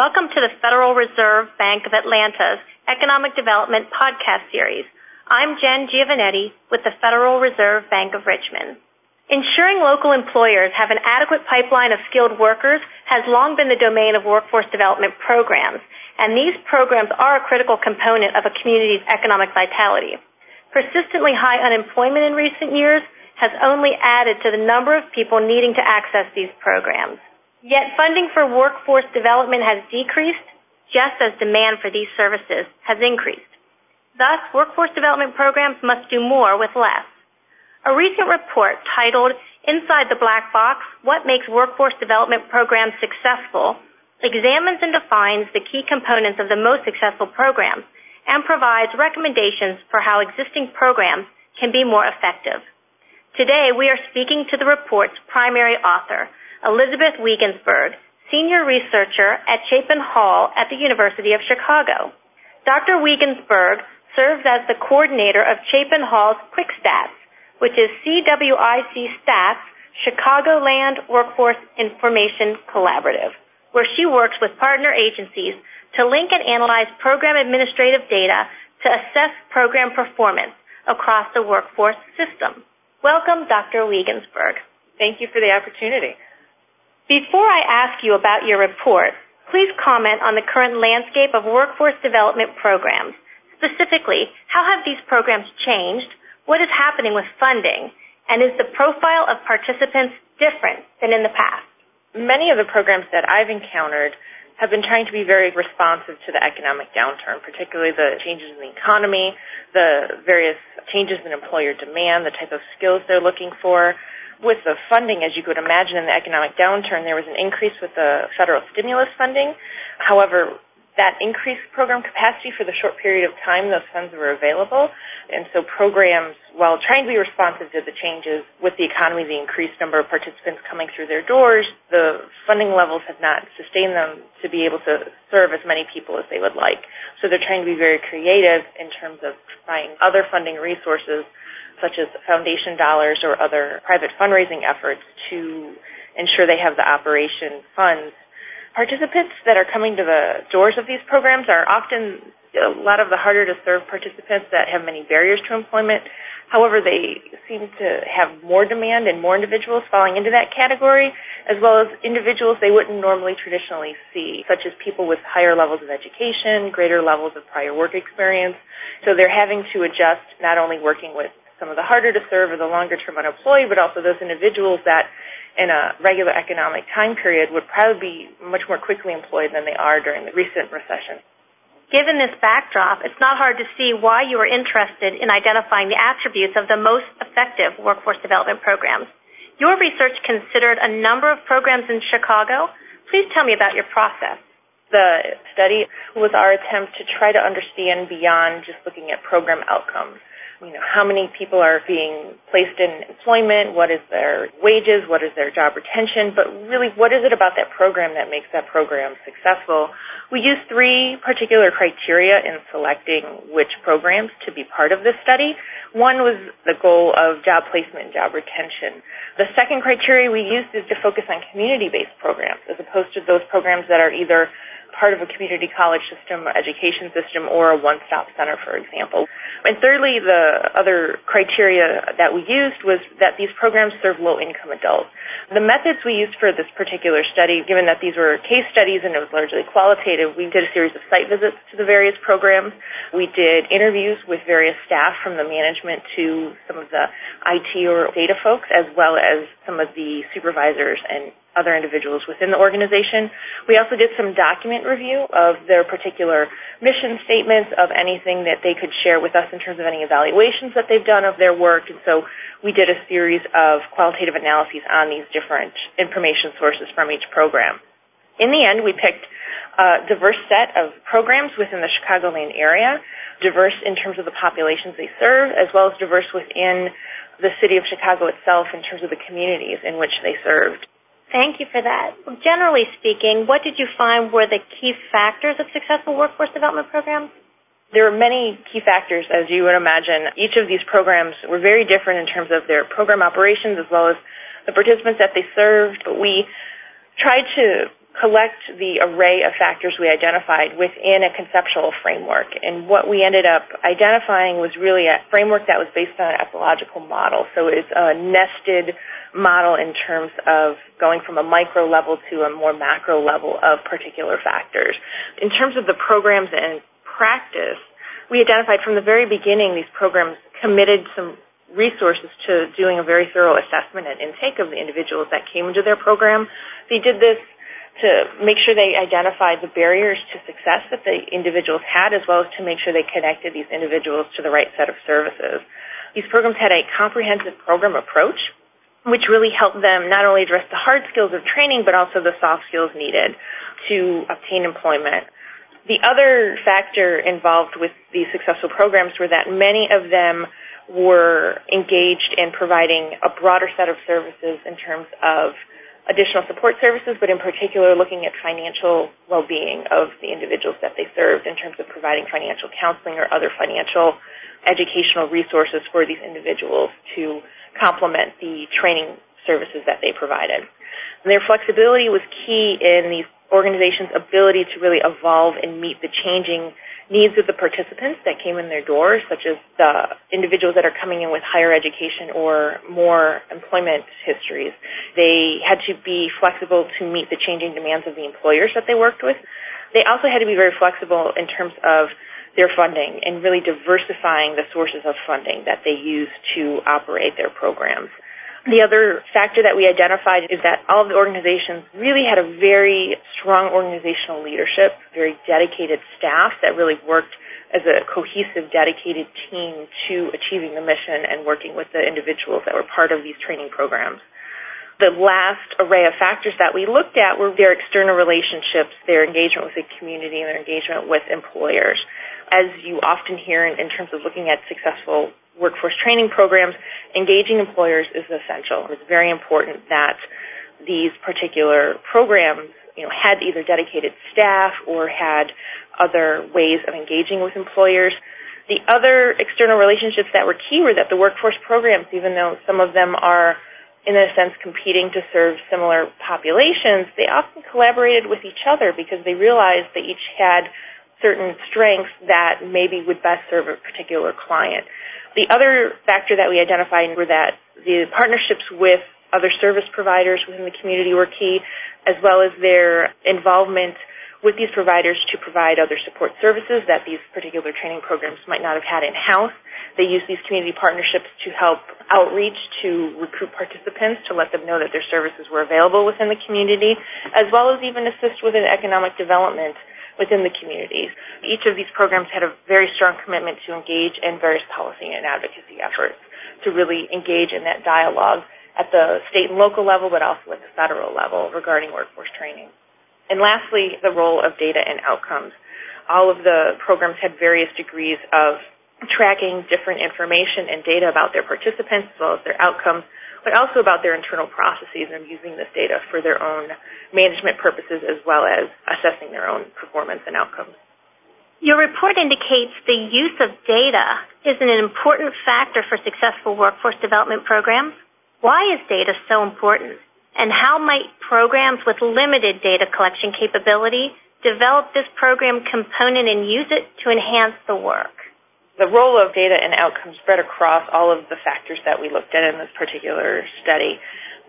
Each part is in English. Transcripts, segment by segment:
Welcome to the Federal Reserve Bank of Atlanta's Economic Development Podcast Series. I'm Jen Giovanetti with the Federal Reserve Bank of Richmond. Ensuring local employers have an adequate pipeline of skilled workers has long been the domain of workforce development programs, and these programs are a critical component of a community's economic vitality. Persistently high unemployment in recent years has only added to the number of people needing to access these programs. Yet funding for workforce development has decreased just as demand for these services has increased. Thus, workforce development programs must do more with less. A recent report titled Inside the Black Box, What Makes Workforce Development Programs Successful examines and defines the key components of the most successful programs and provides recommendations for how existing programs can be more effective. Today, we are speaking to the report's primary author, Elizabeth Weigensberg, senior researcher at Chapin Hall at the University of Chicago. Dr. Weigensberg serves as the coordinator of Chapin Hall's Quick Stats, which is CWIC Stats Chicagoland Workforce Information Collaborative, where she works with partner agencies to link and analyze program administrative data to assess program performance across the workforce system. Welcome, Dr. Weigensberg. Thank you for the opportunity. Before I ask you about your report, please comment on the current landscape of workforce development programs. Specifically, how have these programs changed? What is happening with funding? And is the profile of participants different than in the past? Many of the programs that I've encountered have been trying to be very responsive to the economic downturn, particularly the changes in the economy, the various changes in employer demand, the type of skills they're looking for, with the funding, as you could imagine, in the economic downturn, there was an increase with the federal stimulus funding. However, that increased program capacity for the short period of time those funds were available. And so programs, while trying to be responsive to the changes with the economy, the increased number of participants coming through their doors, the funding levels have not sustained them to be able to serve as many people as they would like. So they're trying to be very creative in terms of finding other funding resources such as foundation dollars or other private fundraising efforts to ensure they have the operation funds. Participants that are coming to the doors of these programs are often a lot of the harder to serve participants that have many barriers to employment. However, they seem to have more demand and more individuals falling into that category, as well as individuals they wouldn't normally traditionally see, such as people with higher levels of education, greater levels of prior work experience. So they're having to adjust not only working with some of the harder to serve or the longer term unemployed, but also those individuals that in a regular economic time period would probably be much more quickly employed than they are during the recent recession. Given this backdrop, it's not hard to see why you are interested in identifying the attributes of the most effective workforce development programs. Your research considered a number of programs in Chicago. Please tell me about your process. The study was our attempt to try to understand beyond just looking at program outcomes you know, how many people are being placed in employment, what is their wages, what is their job retention, but really what is it about that program that makes that program successful? We used three particular criteria in selecting which programs to be part of this study. One was the goal of job placement and job retention. The second criteria we used is to focus on community-based programs as opposed to those programs that are either part of a community college system, education system, or a one-stop center, for example. And thirdly, the other criteria that we used was that these programs serve low-income adults. The methods we used for this particular study, given that these were case studies and it was largely qualitative, we did a series of site visits to the various programs. We did interviews with various staff from the management to some of the IT or data folks, as well as some of the supervisors and other individuals within the organization. We also did some document review of their particular mission statements, of anything that they could share with us in terms of any evaluations that they've done of their work. And so we did a series of qualitative analyses on these different information sources from each program. In the end, we picked a diverse set of programs within the Chicagoland area, diverse in terms of the populations they serve, as well as diverse within the city of Chicago itself in terms of the communities in which they served. Thank you for that. Generally speaking, what did you find were the key factors of successful workforce development programs? There are many key factors, as you would imagine. Each of these programs were very different in terms of their program operations as well as the participants that they served. But we tried to collect the array of factors we identified within a conceptual framework. And what we ended up identifying was really a framework that was based on an ecological model. So it's a nested model in terms of going from a micro level to a more macro level of particular factors. In terms of the programs and practice, we identified from the very beginning these programs committed some resources to doing a very thorough assessment and intake of the individuals that came into their program. They did this to make sure they identified the barriers to success that the individuals had, as well as to make sure they connected these individuals to the right set of services. These programs had a comprehensive program approach, which really helped them not only address the hard skills of training, but also the soft skills needed to obtain employment. The other factor involved with these successful programs were that many of them were engaged in providing a broader set of services in terms of additional support services, but in particular looking at financial well-being of the individuals that they served in terms of providing financial counseling or other financial educational resources for these individuals to complement the training services that they provided. And their flexibility was key in these organizations' ability to really evolve and meet the changing needs of the participants that came in their doors, such as the individuals that are coming in with higher education or more employment histories. They had to be flexible to meet the changing demands of the employers that they worked with. They also had to be very flexible in terms of their funding and really diversifying the sources of funding that they use to operate their programs. The other factor that we identified is that all of the organizations really had a very strong organizational leadership, very dedicated staff that really worked as a cohesive, dedicated team to achieving the mission and working with the individuals that were part of these training programs. The last array of factors that we looked at were their external relationships, their engagement with the community, and their engagement with employers. As you often hear in, in terms of looking at successful workforce training programs, engaging employers is essential. It's very important that these particular programs you know, had either dedicated staff or had other ways of engaging with employers. The other external relationships that were key were that the workforce programs, even though some of them are in a sense competing to serve similar populations, they often collaborated with each other because they realized they each had certain strengths that maybe would best serve a particular client. The other factor that we identified were that the partnerships with other service providers within the community were key, as well as their involvement with these providers to provide other support services that these particular training programs might not have had in-house. They use these community partnerships to help outreach to recruit participants to let them know that their services were available within the community, as well as even assist with an economic development within the communities. Each of these programs had a very strong commitment to engage in various policy and advocacy efforts to really engage in that dialogue at the state and local level, but also at the federal level regarding workforce training. And lastly, the role of data and outcomes. All of the programs had various degrees of tracking different information and data about their participants as well as their outcomes but also about their internal processes and using this data for their own management purposes as well as assessing their own performance and outcomes. Your report indicates the use of data is an important factor for successful workforce development programs. Why is data so important? And how might programs with limited data collection capability develop this program component and use it to enhance the work? The role of data and outcomes spread across all of the factors that we looked at in this particular study.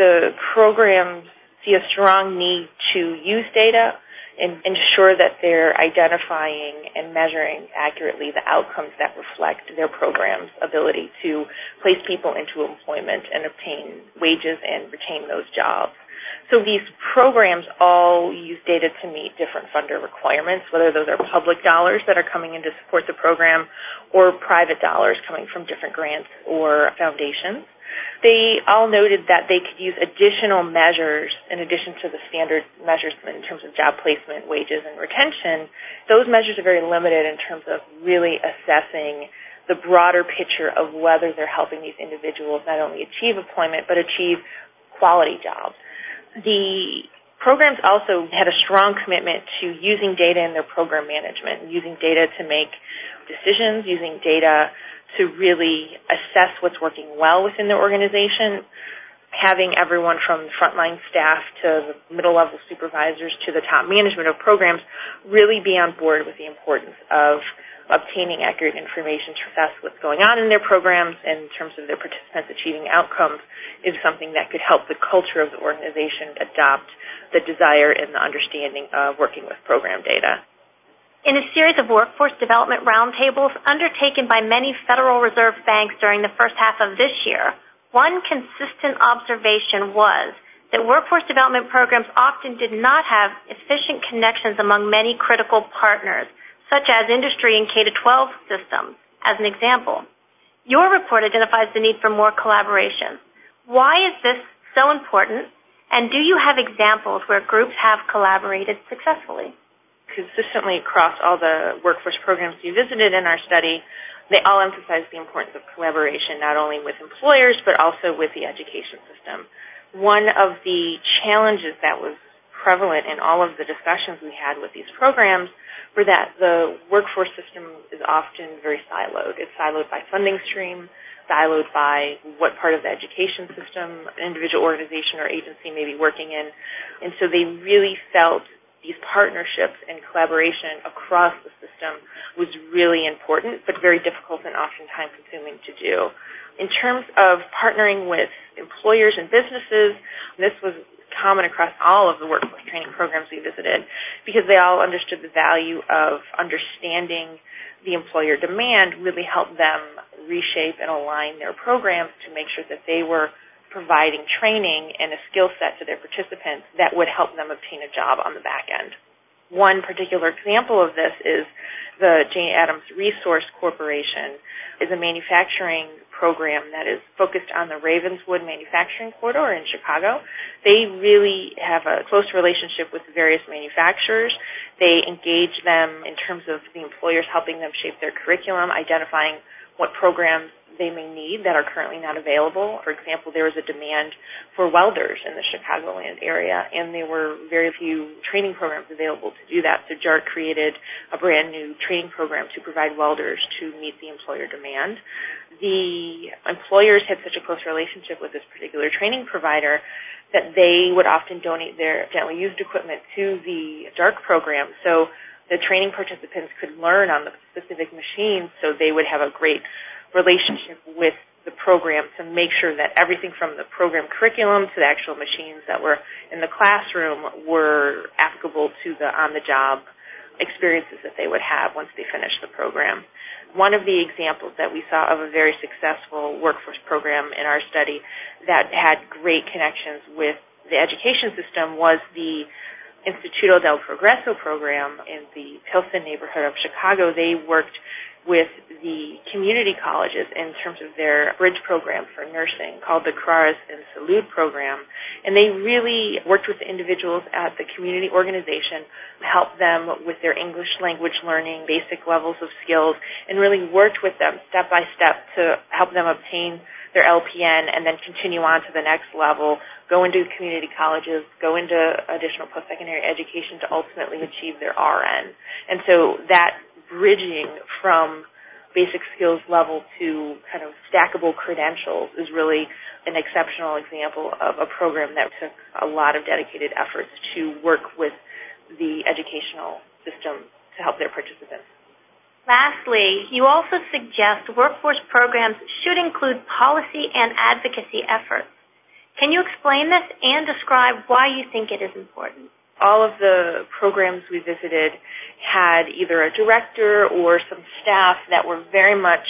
The programs see a strong need to use data and ensure that they're identifying and measuring accurately the outcomes that reflect their program's ability to place people into employment and obtain wages and retain those jobs. So these programs all use data to meet different funder requirements, whether those are public dollars that are coming in to support the program or private dollars coming from different grants or foundations. They all noted that they could use additional measures in addition to the standard measures in terms of job placement, wages, and retention. Those measures are very limited in terms of really assessing the broader picture of whether they're helping these individuals not only achieve employment but achieve quality jobs. The programs also had a strong commitment to using data in their program management, using data to make decisions, using data to really assess what's working well within their organization. having everyone from frontline staff to the middle level supervisors to the top management of programs really be on board with the importance of obtaining accurate information to assess what's going on in their programs in terms of their participants achieving outcomes is something that could help the culture of the organization adopt the desire and the understanding of working with program data. In a series of workforce development roundtables undertaken by many Federal Reserve banks during the first half of this year, one consistent observation was that workforce development programs often did not have efficient connections among many critical partners, such as industry and K 12 systems, as an example. Your report identifies the need for more collaboration. Why is this so important? And do you have examples where groups have collaborated successfully? Consistently across all the workforce programs you visited in our study, they all emphasize the importance of collaboration not only with employers but also with the education system. One of the challenges that was prevalent in all of the discussions we had with these programs were that the workforce system is often very siloed. It's siloed by funding stream, siloed by what part of the education system an individual organization or agency may be working in. And so they really felt these partnerships and collaboration across the system was really important, but very difficult and often time consuming to do. In terms of partnering with employers and businesses, this was common across all of the workforce training programs we visited because they all understood the value of understanding the employer demand really helped them reshape and align their programs to make sure that they were providing training and a skill set to their participants that would help them obtain a job on the back end. One particular example of this is the Jane Addams Resource Corporation is a manufacturing program that is focused on the Ravenswood manufacturing corridor in Chicago. They really have a close relationship with various manufacturers. They engage them in terms of the employers helping them shape their curriculum, identifying what programs they may need that are currently not available. For example, there was a demand for welders in the Chicagoland area, and there were very few training programs available to do that. So JARC created a brand new training program to provide welders to meet the employer demand. The employers had such a close relationship with this particular training provider that they would often donate their gently used equipment to the JARC program. So the training participants could learn on the specific machines so they would have a great relationship with the program to make sure that everything from the program curriculum to the actual machines that were in the classroom were applicable to the on the job experiences that they would have once they finished the program. One of the examples that we saw of a very successful workforce program in our study that had great connections with the education system was the Instituto del Progreso program in the Pilsen neighborhood of Chicago. They worked with the community colleges in terms of their bridge program for nursing called the Carreras en Salud program. And they really worked with the individuals at the community organization, helped them with their English language learning, basic levels of skills, and really worked with them step by step to help them obtain their LPN and then continue on to the next level, go into community colleges, go into additional post-secondary education to ultimately achieve their RN. And so that bridging from basic skills level to kind of stackable credentials is really an exceptional example of a program that took a lot of dedicated efforts to work with the educational system to help their participants. Lastly, you also suggest workforce programs should include policy and advocacy efforts. Can you explain this and describe why you think it is important? all of the programs we visited had either a director or some staff that were very much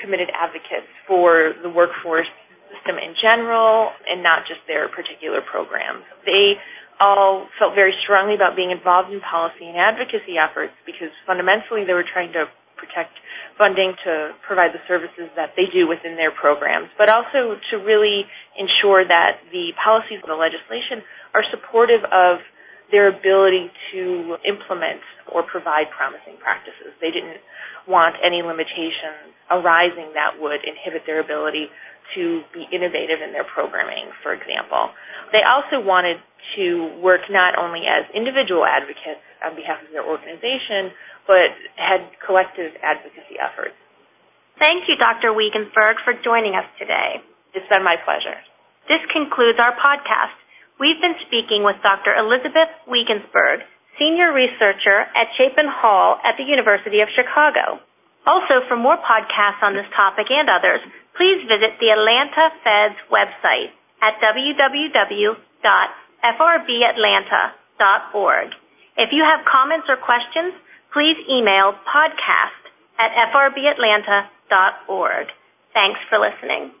committed advocates for the workforce system in general and not just their particular programs. They all felt very strongly about being involved in policy and advocacy efforts because fundamentally they were trying to protect funding to provide the services that they do within their programs, but also to really ensure that the policies of the legislation are supportive of their ability to implement or provide promising practices. They didn't want any limitations arising that would inhibit their ability to be innovative in their programming, for example. They also wanted to work not only as individual advocates on behalf of their organization, but had collective advocacy efforts. Thank you, Dr. Weigensberg, for joining us today. It's been my pleasure. This concludes our podcast. We've been speaking with Dr. Elizabeth Weigensberg, Senior Researcher at Chapin Hall at the University of Chicago. Also, for more podcasts on this topic and others, please visit the Atlanta Fed's website at www.frbatlanta.org. If you have comments or questions, please email podcast at frbatlanta.org. Thanks for listening.